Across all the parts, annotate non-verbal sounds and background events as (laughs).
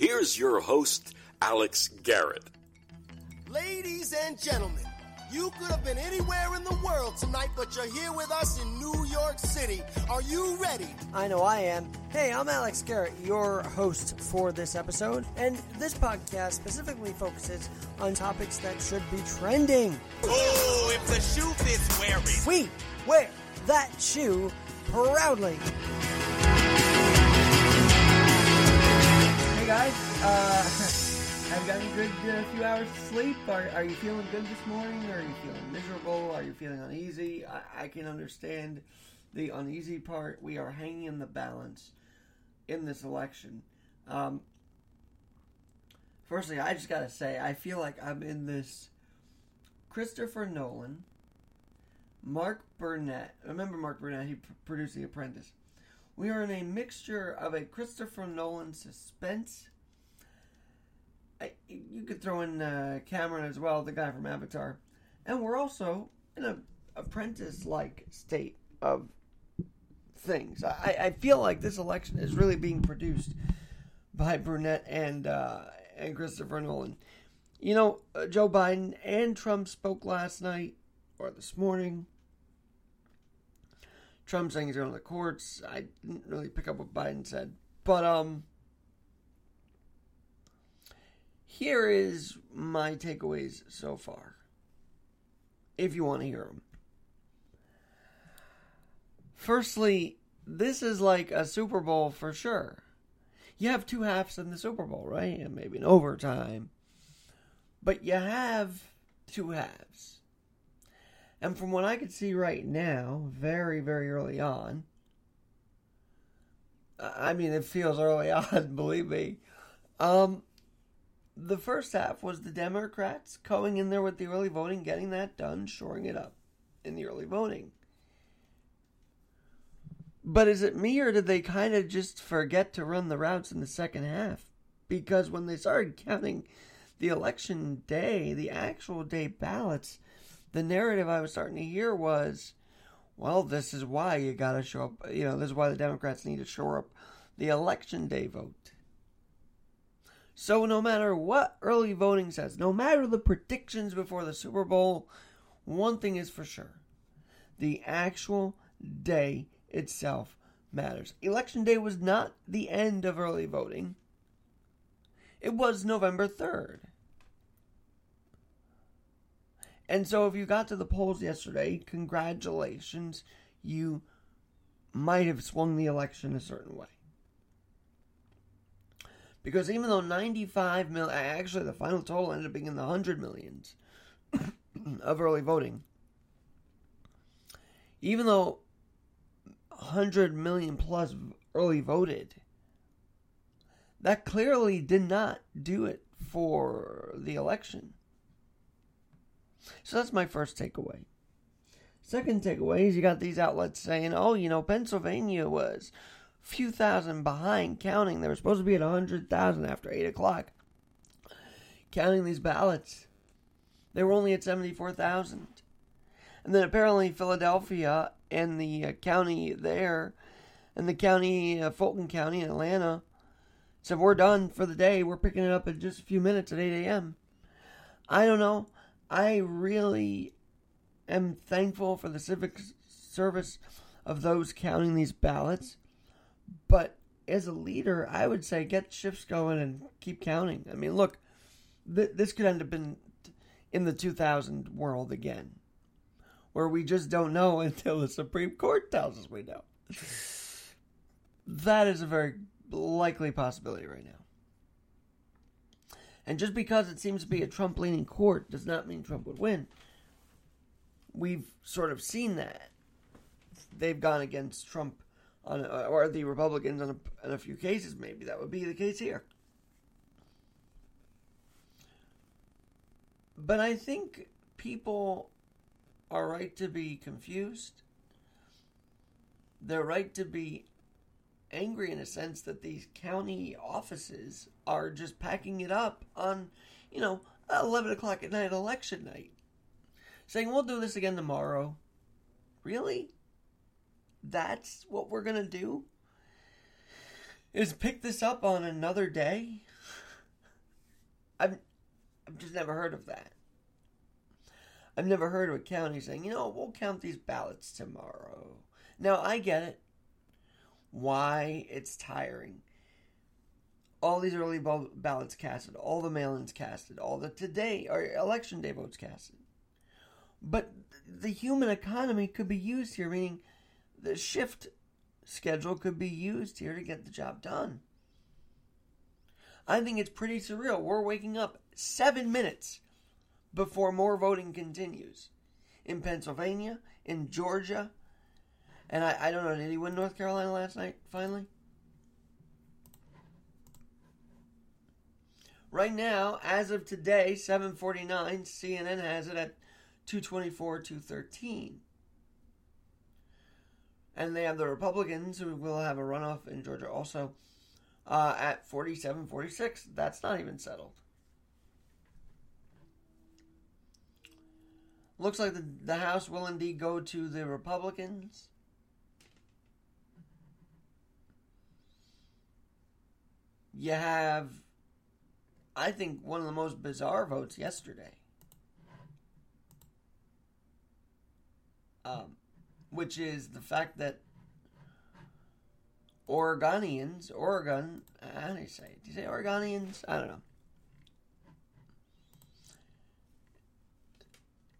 Here's your host, Alex Garrett. Ladies and gentlemen, you could have been anywhere in the world tonight, but you're here with us in New York City. Are you ready? I know I am. Hey, I'm Alex Garrett, your host for this episode, and this podcast specifically focuses on topics that should be trending. Oh, if the shoe fits, wear it. We wear that shoe proudly. Guys, uh, (laughs) you gotten a good uh, few hours of sleep? Are, are you feeling good this morning? Are you feeling miserable? Are you feeling uneasy? I, I can understand the uneasy part. We are hanging in the balance in this election. Um, firstly, I just gotta say, I feel like I'm in this Christopher Nolan, Mark Burnett. Remember Mark Burnett? He pr- produced The Apprentice. We are in a mixture of a Christopher Nolan suspense I, you could throw in uh, Cameron as well, the guy from Avatar, and we're also in a apprentice-like state of things. I, I feel like this election is really being produced by Burnett and uh, and Christopher Nolan. You know, uh, Joe Biden and Trump spoke last night or this morning. Trump saying he's going to the courts. I didn't really pick up what Biden said, but um, here is my takeaways so far. If you want to hear them. Firstly, this is like a Super Bowl for sure. You have two halves in the Super Bowl, right? And maybe an overtime. But you have two halves. And from what I can see right now, very, very early on, I mean, it feels early (laughs) on, believe me. Um, the first half was the Democrats going in there with the early voting, getting that done, shoring it up in the early voting. But is it me or did they kind of just forget to run the routes in the second half? Because when they started counting the election day, the actual day ballots, the narrative I was starting to hear was, well, this is why you got to show up. You know, this is why the Democrats need to shore up the election day vote. So, no matter what early voting says, no matter the predictions before the Super Bowl, one thing is for sure the actual day itself matters. Election day was not the end of early voting, it was November 3rd. And so, if you got to the polls yesterday, congratulations, you might have swung the election a certain way. Because even though 95 million, actually the final total ended up being in the 100 millions (coughs) of early voting, even though 100 million plus early voted, that clearly did not do it for the election. So that's my first takeaway. Second takeaway is you got these outlets saying, oh, you know, Pennsylvania was a few thousand behind counting. They were supposed to be at 100,000 after 8 o'clock. Counting these ballots, they were only at 74,000. And then apparently Philadelphia and the uh, county there, and the county, uh, Fulton County in Atlanta, said, We're done for the day. We're picking it up in just a few minutes at 8 a.m. I don't know. I really am thankful for the civic service of those counting these ballots. But as a leader, I would say get shifts going and keep counting. I mean, look, th- this could end up in in the 2000 world again, where we just don't know (laughs) until the Supreme Court tells us we know. That is a very likely possibility right now. And just because it seems to be a Trump leaning court does not mean Trump would win. We've sort of seen that. They've gone against Trump on, uh, or the Republicans on a, in a few cases. Maybe that would be the case here. But I think people are right to be confused. They're right to be angry in a sense that these county offices are just packing it up on, you know, 11 o'clock at night, election night. Saying, we'll do this again tomorrow. Really? that's what we're going to do? is pick this up on another day. I've, I've just never heard of that. I've never heard of a county saying, you know, we'll count these ballots tomorrow. Now, I get it. Why it's tiring. All these early ballots casted, all the mail ins casted, all the today or election day votes casted. But the human economy could be used here, meaning the shift schedule could be used here to get the job done. I think it's pretty surreal. We're waking up seven minutes before more voting continues. In Pennsylvania, in Georgia, and I, I don't know, did he win North Carolina last night finally? Right now, as of today, 749, CNN has it at 224, 213. And they have the Republicans who will have a runoff in Georgia also uh, at 47 46. That's not even settled. Looks like the, the House will indeed go to the Republicans. You have, I think, one of the most bizarre votes yesterday. Um, which is the fact that Oregonians, Oregon, how do you say it? Do you say Oregonians? I don't know.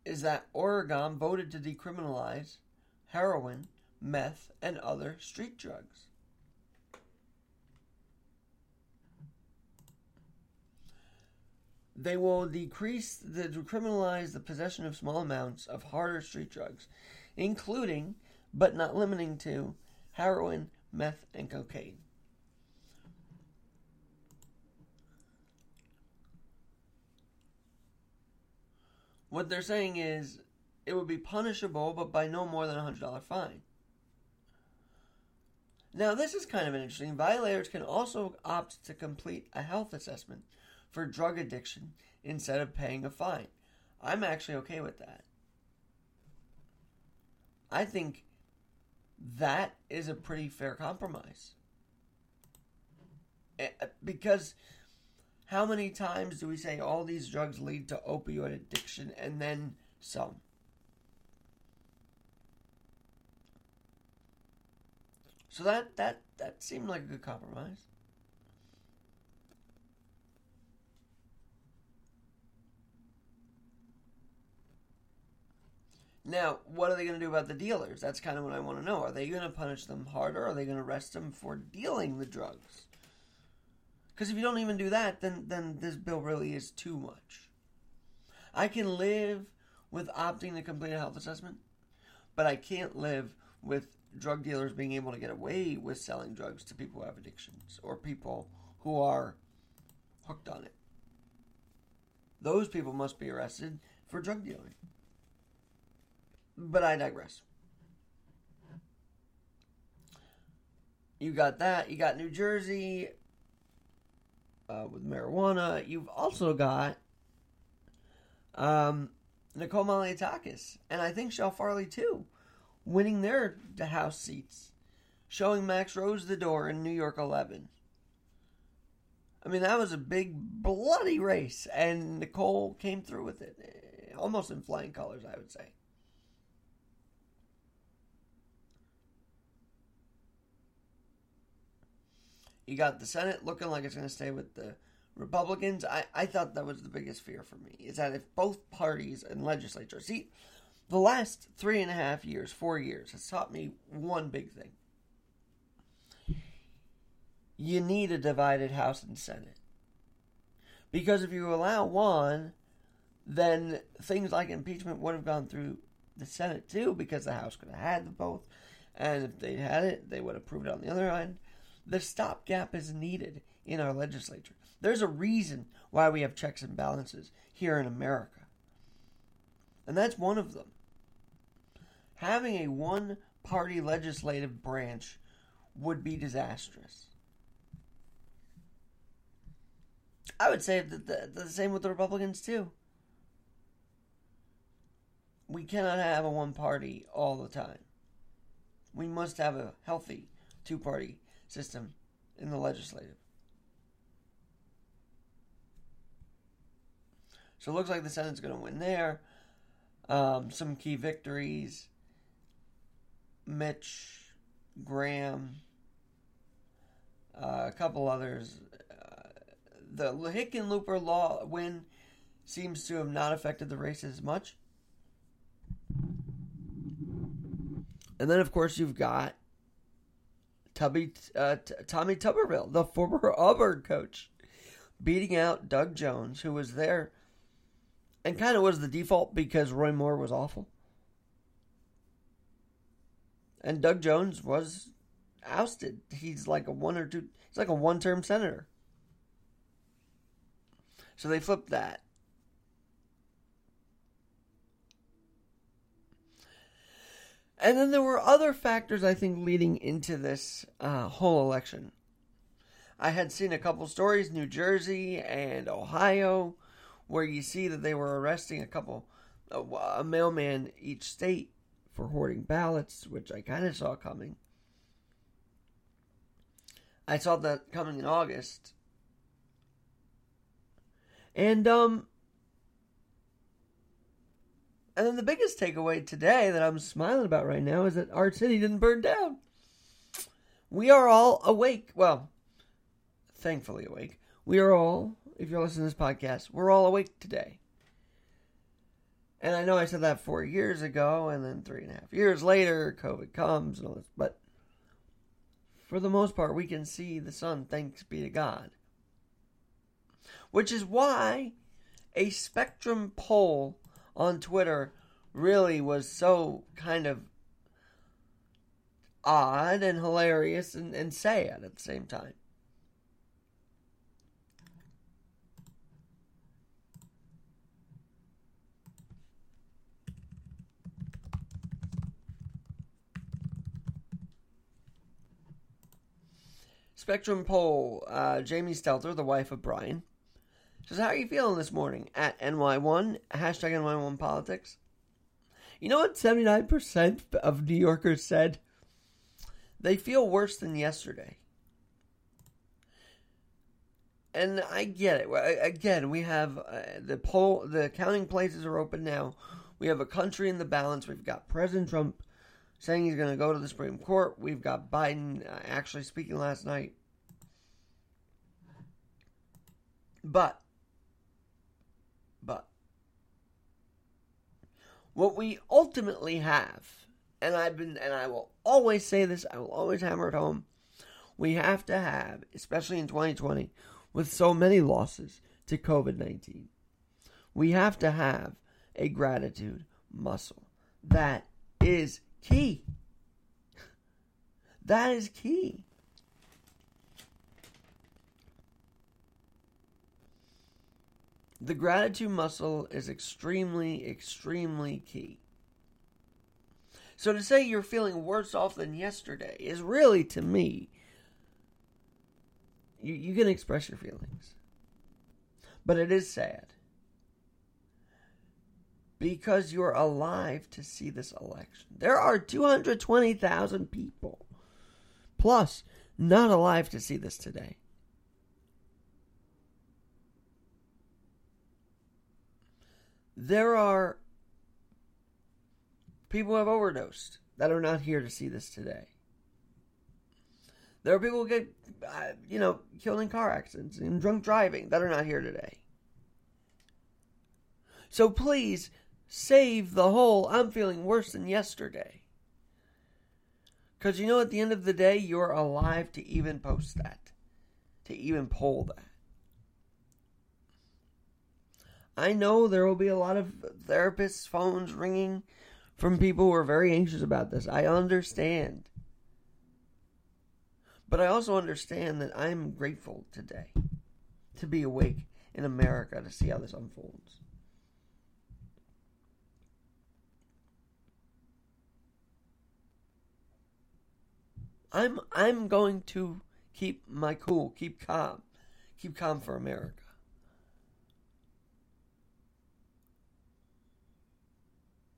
Is that Oregon voted to decriminalize heroin, meth, and other street drugs. They will decrease the decriminalize the possession of small amounts of harder street drugs, including but not limiting to heroin, meth, and cocaine. What they're saying is it would be punishable, but by no more than a $100 fine. Now, this is kind of interesting. Violators can also opt to complete a health assessment for drug addiction instead of paying a fine. I'm actually okay with that. I think that is a pretty fair compromise. Eh, because how many times do we say all these drugs lead to opioid addiction and then some? So that that that seemed like a good compromise. Now, what are they going to do about the dealers? That's kind of what I want to know. Are they going to punish them harder? Are they going to arrest them for dealing the drugs? Because if you don't even do that, then then this bill really is too much. I can live with opting to complete a health assessment, but I can't live with drug dealers being able to get away with selling drugs to people who have addictions or people who are hooked on it. Those people must be arrested for drug dealing. But I digress. You got that. You got New Jersey uh, with marijuana. You've also got um, Nicole Malliotakis, and I think Chele Farley too, winning their House seats, showing Max Rose the door in New York 11. I mean, that was a big, bloody race, and Nicole came through with it, almost in flying colors, I would say. You got the Senate looking like it's going to stay with the Republicans. I, I thought that was the biggest fear for me is that if both parties and legislature see the last three and a half years, four years has taught me one big thing. You need a divided House and Senate. Because if you allow one, then things like impeachment would have gone through the Senate too, because the House could have had them both. And if they had it, they would have proved it on the other end. The stopgap is needed in our legislature. There's a reason why we have checks and balances here in America. And that's one of them. Having a one party legislative branch would be disastrous. I would say that the, the same with the Republicans, too. We cannot have a one party all the time. We must have a healthy two party system in the legislative. So it looks like the Senate's going to win there. Um, some key victories. Mitch, Graham, uh, a couple others. Uh, the Hickenlooper law win seems to have not affected the race as much. And then, of course, you've got Tubby, uh, T- Tommy Tuberville, the former (laughs) Auburn coach, beating out Doug Jones, who was there and kind of was the default because Roy Moore was awful. And Doug Jones was ousted. He's like a one or two, he's like a one term senator. So they flipped that. And then there were other factors, I think, leading into this uh, whole election. I had seen a couple stories, New Jersey and Ohio, where you see that they were arresting a couple, a, a mailman each state for hoarding ballots, which I kind of saw coming. I saw that coming in August. And um and then the biggest takeaway today that I'm smiling about right now is that our city didn't burn down. We are all awake. Well, thankfully awake. We are all, if you're listening to this podcast, we're all awake today. And I know I said that four years ago, and then three and a half years later, COVID comes and all this. But for the most part, we can see the sun, thanks be to God. Which is why a Spectrum poll on Twitter really was so kind of odd and hilarious and, and sad at the same time. Spectrum poll, uh, Jamie Stelter, the wife of Brian, says, How are you feeling this morning? At NY1, hashtag NY1 politics. You know what 79% of New Yorkers said? They feel worse than yesterday. And I get it. Again, we have uh, the poll, the counting places are open now. We have a country in the balance. We've got President Trump saying he's going to go to the Supreme Court. We've got Biden uh, actually speaking last night. But, but, what we ultimately have, and I've been, and I will always say this, I will always hammer it home, we have to have, especially in 2020, with so many losses to COVID 19, we have to have a gratitude muscle. That is key. (laughs) That is key. The gratitude muscle is extremely, extremely key. So to say you're feeling worse off than yesterday is really, to me, you, you can express your feelings. But it is sad. Because you're alive to see this election. There are 220,000 people plus not alive to see this today. There are people who have overdosed that are not here to see this today. There are people who get, uh, you know, killed in car accidents and drunk driving that are not here today. So please save the whole I'm feeling worse than yesterday. Because you know, at the end of the day, you're alive to even post that, to even poll that. I know there will be a lot of therapists' phones ringing from people who are very anxious about this. I understand. But I also understand that I'm grateful today to be awake in America to see how this unfolds. I'm I'm going to keep my cool, keep calm, keep calm for America.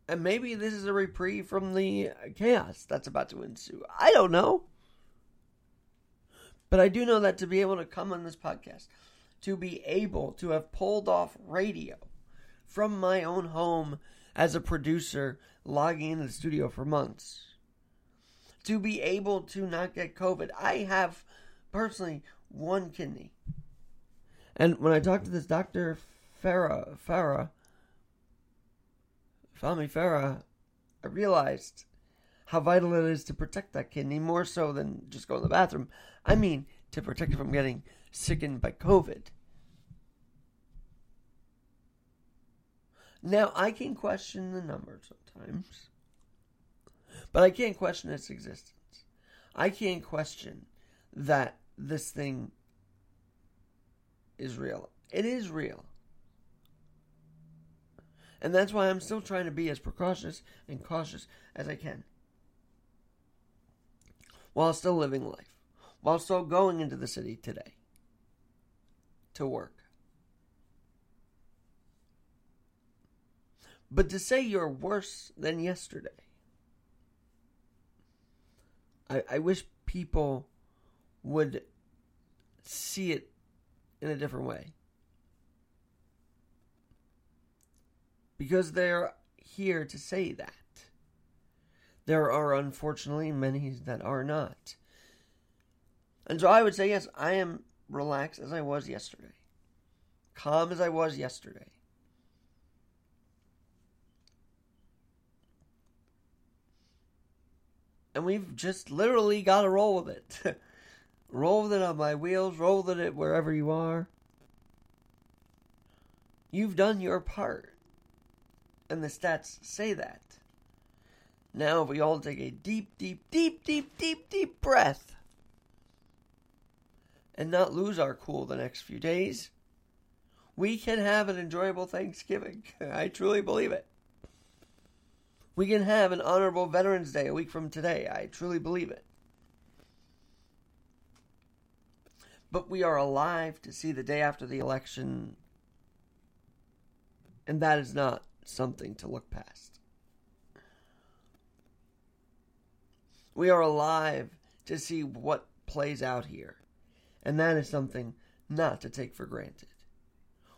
And maybe this is a reprieve from the chaos that's about to ensue. I don't know. But I do know that to be able to come on this podcast, to be able to have pulled off radio from my own home as a producer, logging into the studio for months, to be able to not get COVID. I have personally one kidney. And when I talked to this Dr. Farah, Farah, Fahmy Farah, I realized how vital it is to protect that kidney more so than just go to the bathroom. I mean, to protect it from getting sickened by COVID. Now, I can question the number sometimes, but I can't question its existence. I can't question that this thing is real. It is real. And that's why I'm still trying to be as precautious and cautious as I can. While still living life. While still going into the city today. To work. But to say you're worse than yesterday. I, I wish people would see it in a different way. Because they're here to say that. There are unfortunately many that are not. And so I would say, yes, I am relaxed as I was yesterday, calm as I was yesterday. And we've just literally got to roll with it. (laughs) roll with it on my wheels, roll with it wherever you are. You've done your part. And the stats say that. Now, if we all take a deep, deep, deep, deep, deep, deep breath and not lose our cool the next few days, we can have an enjoyable Thanksgiving. (laughs) I truly believe it. We can have an honorable Veterans Day a week from today. I truly believe it. But we are alive to see the day after the election, and that is not something to look past. We are alive to see what plays out here, and that is something not to take for granted.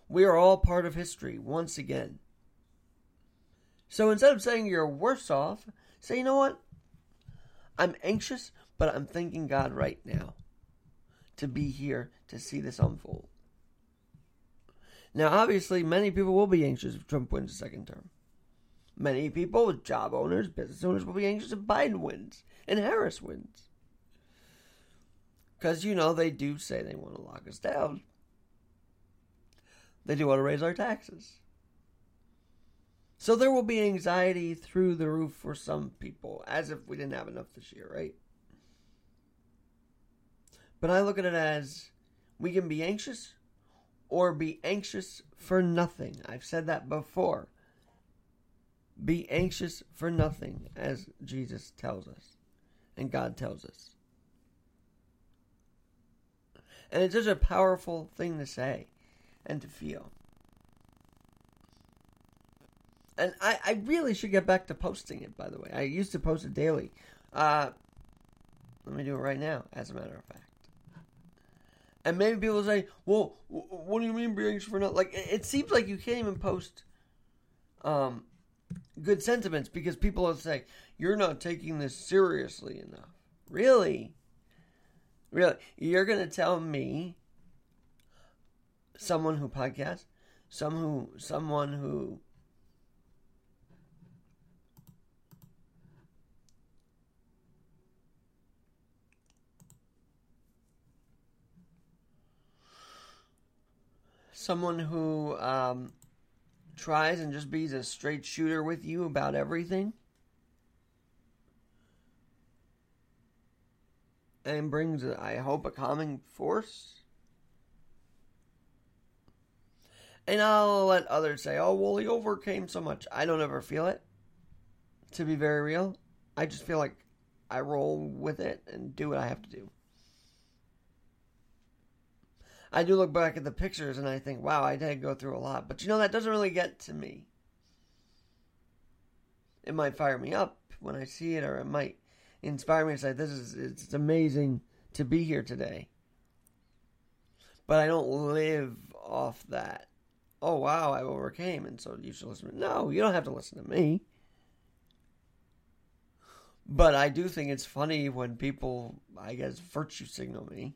We are all part of history once again. So instead of saying you're worse off, say, you know what? I'm anxious, but I'm thanking God right now to be here to see this unfold. Now, obviously, many people will be anxious if Trump wins a second term. Many people, job owners, business owners, will be anxious if Biden wins and Harris wins. Because, you know, they do say they want to lock us down. They do want to raise our taxes. So there will be anxiety through the roof for some people, as if we didn't have enough this year, right? But I look at it as we can be anxious or be anxious for nothing. I've said that before. Be anxious for nothing, as Jesus tells us and God tells us. And it's such a powerful thing to say and to feel. And I, I really should get back to posting it, by the way. I used to post it daily. Uh, let me do it right now, as a matter of fact. And maybe people say, well, what do you mean being for not? Like, it seems like you can't even post um, good sentiments because people will say, you're not taking this seriously enough. Really? Really? You're to tell me, someone who podcasts, some who, someone who someone who um, tries and just be a straight shooter with you about everything and brings, I hope, a calming force. And I'll let others say, oh, well, he overcame so much. I don't ever feel it, to be very real. I just feel like I roll with it and do what I have to do. I do look back at the pictures and I think, wow, I did go through a lot. But you know, that doesn't really get to me. It might fire me up when I see it, or it might inspire me to say, this is, it's amazing to be here today. But I don't live off that. Oh wow, I overcame, and so you should listen. To me. No, you don't have to listen to me. But I do think it's funny when people, I guess, virtue signal me.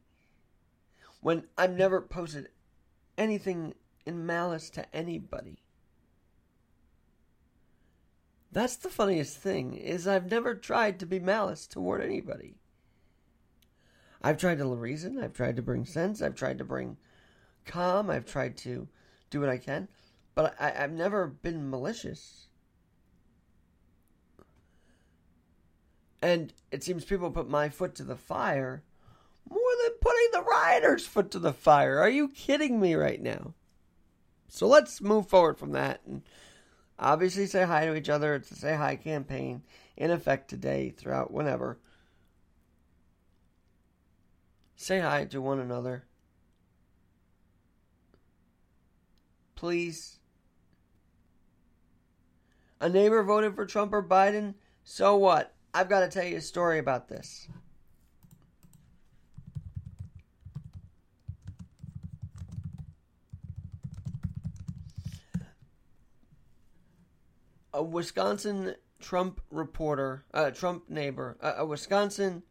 When I've never posted anything in malice to anybody. That's the funniest thing is I've never tried to be malice toward anybody. I've tried to reason, I've tried to bring sense, I've tried to bring calm, I've tried to do what I can, but I, have never been malicious. And it seems people put my foot to the fire more than putting the rioters' foot to the fire. Are you kidding me right now? So let's move forward from that and obviously say hi to each other. It's a say hi campaign in effect today, throughout whenever. Say hi to one another. Please. A neighbor voted for Trump or Biden. So what? I've got to tell you a story about this. A Wisconsin Trump reporter, uh, Trump neighbor, uh, a Wisconsin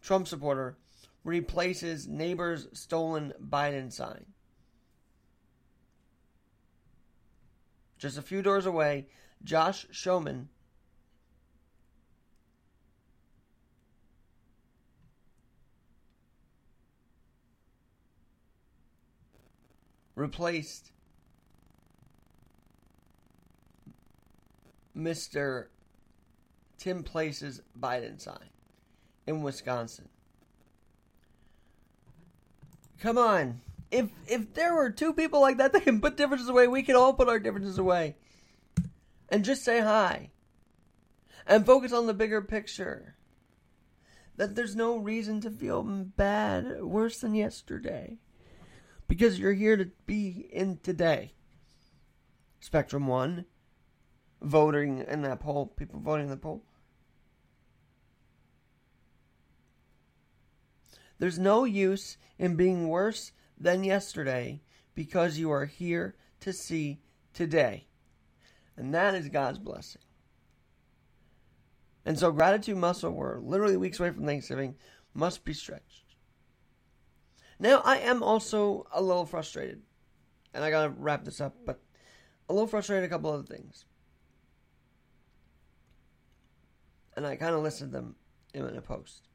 Trump supporter replaces neighbor's stolen Biden sign. Just a few doors away, Josh Showman replaced Mr. Tim Place's Biden sign in Wisconsin. Come on. If if there were two people like that that can put differences away, we can all put our differences away. And just say hi. And focus on the bigger picture. That there's no reason to feel bad worse than yesterday because you're here to be in today. Spectrum 1, voting in that poll, people voting in the poll. There's no use in being worse than yesterday because you are here to see today. And that is God's blessing. And so gratitude muscle, we're literally weeks away from Thanksgiving, must be stretched. Now, I am also a little frustrated, and I gotta wrap this up, but a little frustrated a couple other things. And I kind of listed them in a post.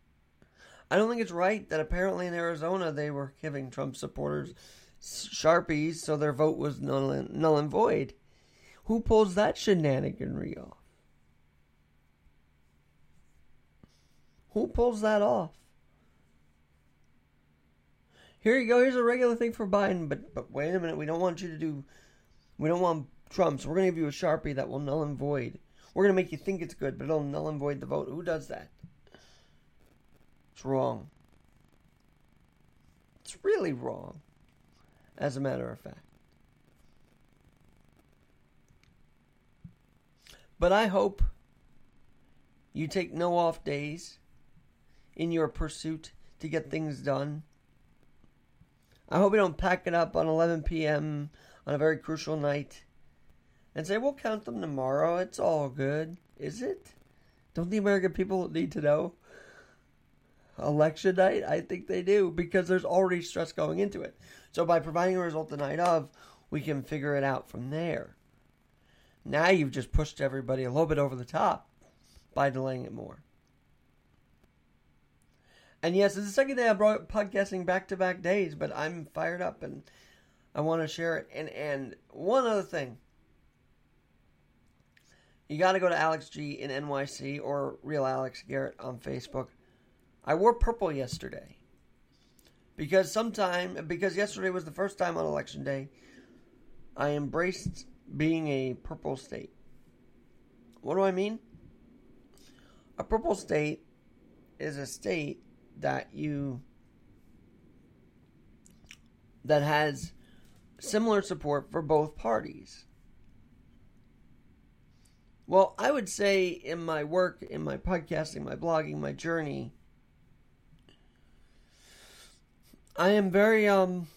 I don't think it's right that apparently in Arizona they were giving Trump supporters sharpies so their vote was null and, null and void. Who pulls that shenaniganry off? Who pulls that off? here you go. Here's a regular thing for Biden, but but wait a minute. We don't want you to do. We don't want Trump, so we're gonna give you a sharpie that will null and void. We're gonna make you think it's good, but it'll null and void the vote. Who does that? It's wrong. It's really wrong, as a matter of fact. But I hope you take no off days in your pursuit to get things done I hope we don't pack it up on 11 p.m. on a very crucial night and say, we'll count them tomorrow. It's all good. Is it? Don't the American people need to know? Election night? I think they do because there's already stress going into it. So by providing a result the night of, we can figure it out from there. Now you've just pushed everybody a little bit over the top by delaying it more. And yes, it's the second day I brought podcasting back to back days, but I'm fired up and I want to share it. And and one other thing. You got to go to Alex G in NYC or Real Alex Garrett on Facebook. I wore purple yesterday. Because sometime because yesterday was the first time on election day I embraced being a purple state. What do I mean? A purple state is a state that you that has similar support for both parties. Well, I would say in my work, in my podcasting, my blogging, my journey, I am very um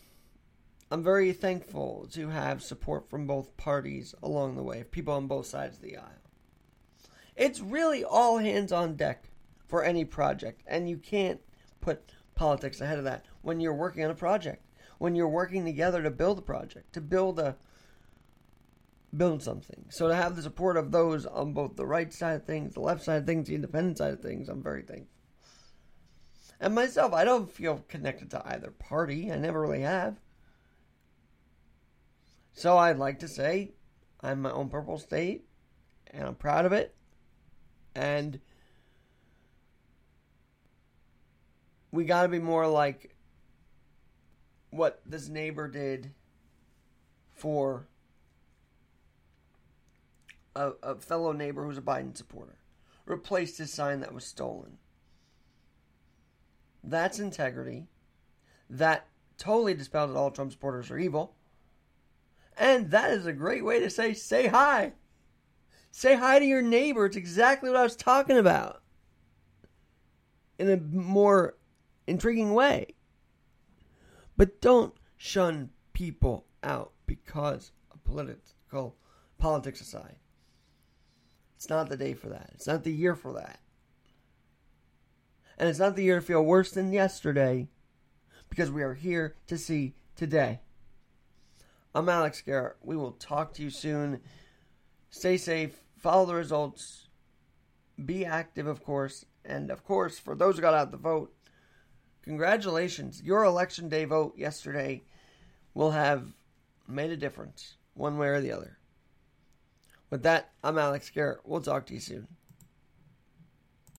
I'm very thankful to have support from both parties along the way, people on both sides of the aisle. It's really all hands on deck for any project, and you can't put politics ahead of that when you're working on a project, when you're working together to build a project, to build a build something. So to have the support of those on both the right side of things, the left side of things, the independent side of things, I'm very thankful. And myself, I don't feel connected to either party. I never really have. So I'd like to say I'm my own purple state, and I'm proud of it. And we got to be more like what this neighbor did for a, a fellow neighbor who's a Biden supporter. Replaced his sign that was stolen. That's integrity. That totally dispels that all Trump supporters are evil. And that is a great way to say, say hi. Say hi to your neighbor. It's exactly what I was talking about. In a more intriguing way. But don't shun people out because of political politics aside. It's not the day for that. It's not the year for that. And it's not the year to feel worse than yesterday because we are here to see today. I'm Alex Garrett. We will talk to you soon. Stay safe, follow the results, be active, of course. And of course, for those who got out the vote, congratulations. Your election day vote yesterday will have made a difference, one way or the other. With that, I'm Alex Garrett. We'll talk to you soon.